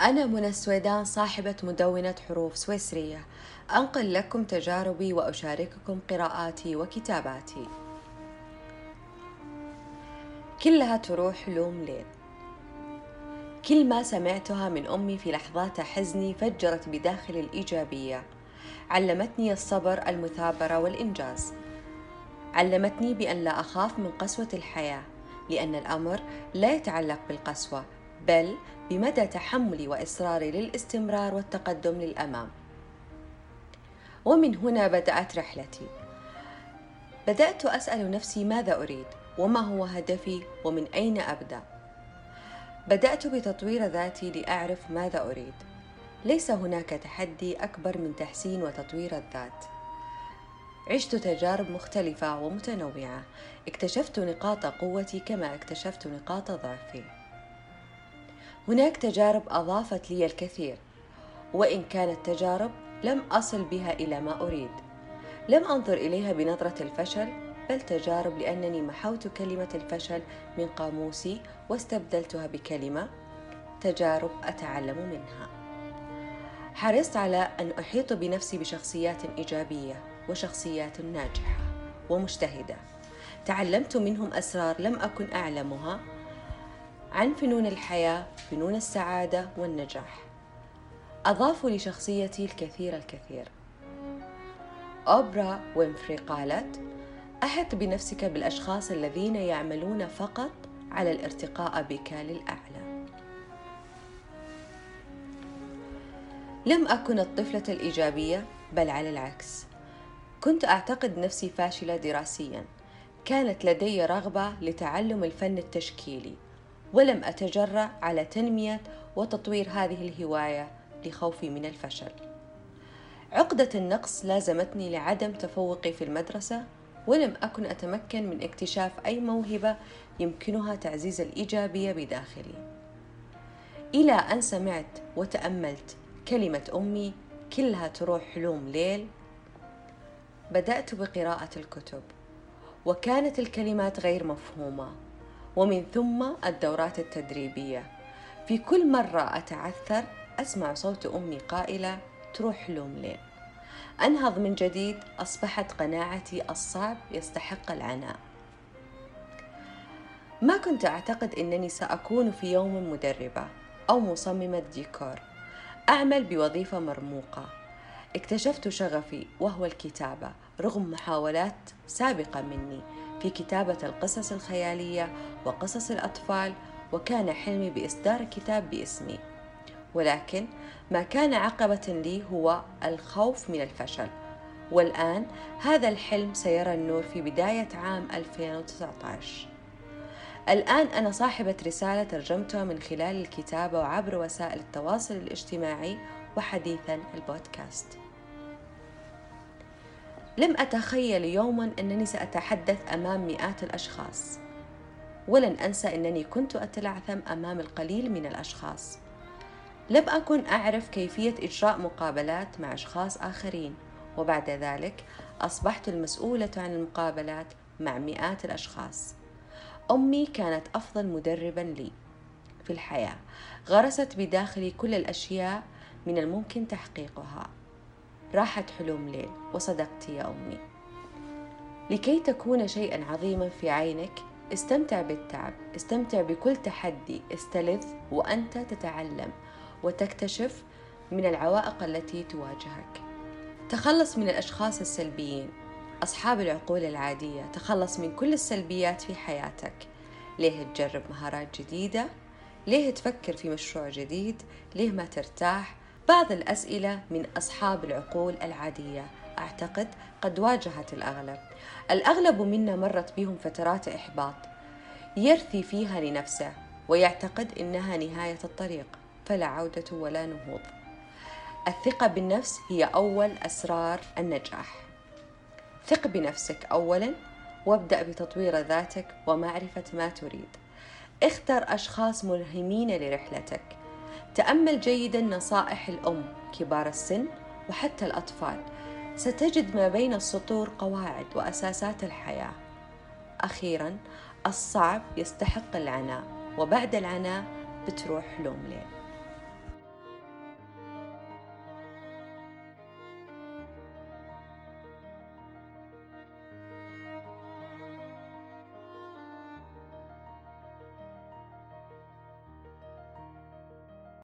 أنا منى السويدان صاحبة مدونة حروف سويسرية. أنقل لكم تجاربي وأشارككم قراءاتي وكتاباتي. كلها تروح لوم ليل. كل ما سمعتها من أمي في لحظات حزني فجرت بداخلي الإيجابية. علمتني الصبر المثابرة والإنجاز. علمتني بأن لا أخاف من قسوة الحياة لأن الأمر لا يتعلق بالقسوة بل بمدى تحملي واصراري للاستمرار والتقدم للأمام. ومن هنا بدأت رحلتي. بدأت أسأل نفسي ماذا أريد وما هو هدفي ومن أين أبدأ. بدأت بتطوير ذاتي لأعرف ماذا أريد. ليس هناك تحدي أكبر من تحسين وتطوير الذات. عشت تجارب مختلفة ومتنوعة. اكتشفت نقاط قوتي كما اكتشفت نقاط ضعفي. هناك تجارب أضافت لي الكثير وإن كانت تجارب لم أصل بها إلى ما أريد. لم أنظر إليها بنظرة الفشل بل تجارب لأنني محوت كلمة الفشل من قاموسي واستبدلتها بكلمة تجارب أتعلم منها. حرصت على أن أحيط بنفسي بشخصيات إيجابية وشخصيات ناجحة ومجتهدة. تعلمت منهم أسرار لم أكن أعلمها عن فنون الحياة فنون السعادة والنجاح. أضافوا لشخصيتي الكثير الكثير. أوبرا وينفري قالت أحط بنفسك بالأشخاص الذين يعملون فقط على الارتقاء بك للأعلى. لم أكن الطفلة الإيجابية بل على العكس. كنت أعتقد نفسي فاشلة دراسيا. كانت لدي رغبة لتعلم الفن التشكيلي. ولم أتجرأ على تنمية وتطوير هذه الهواية لخوفي من الفشل. عقدة النقص لازمتني لعدم تفوقي في المدرسة ولم أكن أتمكن من اكتشاف أي موهبة يمكنها تعزيز الإيجابية بداخلي. إلى أن سمعت وتأملت كلمة أمي كلها تروح حلوم ليل بدأت بقراءة الكتب وكانت الكلمات غير مفهومة ومن ثم الدورات التدريبية. في كل مرة أتعثر أسمع صوت أمي قائلة تروح لوم لين أنهض من جديد أصبحت قناعتي الصعب يستحق العناء. ما كنت أعتقد أنني سأكون في يوم مدربة أو مصممة ديكور. أعمل بوظيفة مرموقة. اكتشفت شغفي وهو الكتابة رغم محاولات سابقة مني. في كتابة القصص الخيالية وقصص الأطفال وكان حلمي بإصدار كتاب باسمي. ولكن ما كان عقبة لي هو الخوف من الفشل. والآن هذا الحلم سيرى النور في بداية عام 2019 الآن أنا صاحبة رسالة ترجمتها من خلال الكتابة وعبر وسائل التواصل الاجتماعي وحديثا البودكاست. لم أتخيل يوما أنني سأتحدث أمام مئات الأشخاص. ولن أنسى أنني كنت أتلعثم أمام القليل من الأشخاص. لم أكن أعرف كيفية إجراء مقابلات مع أشخاص آخرين وبعد ذلك أصبحت المسؤولة عن المقابلات مع مئات الأشخاص. أمي كانت أفضل مدربا لي في الحياة. غرست بداخلي كل الأشياء من الممكن تحقيقها. راحت حلوم ليل وصدقت يا أمي. لكي تكون شيئا عظيما في عينك استمتع بالتعب استمتع بكل تحدي استلذ وأنت تتعلم وتكتشف من العوائق التي تواجهك. تخلص من الأشخاص السلبيين أصحاب العقول العادية تخلص من كل السلبيات في حياتك. ليه تجرب مهارات جديدة؟ ليه تفكر في مشروع جديد؟ ليه ما ترتاح؟ بعض الأسئلة من أصحاب العقول العادية. أعتقد قد واجهت الأغلب. الأغلب منا مرت بهم فترات إحباط. يرثي فيها لنفسه ويعتقد إنها نهاية الطريق فلا عودة ولا نهوض. الثقة بالنفس هي أول أسرار النجاح. ثق بنفسك أولا وابدأ بتطوير ذاتك ومعرفة ما تريد. اختر أشخاص ملهمين لرحلتك. تأمل جيدا نصائح الأم كبار السن وحتى الأطفال. ستجد ما بين السطور قواعد وأساسات الحياة. أخيرا الصعب يستحق العناء وبعد العناء بتروح لوم ليل.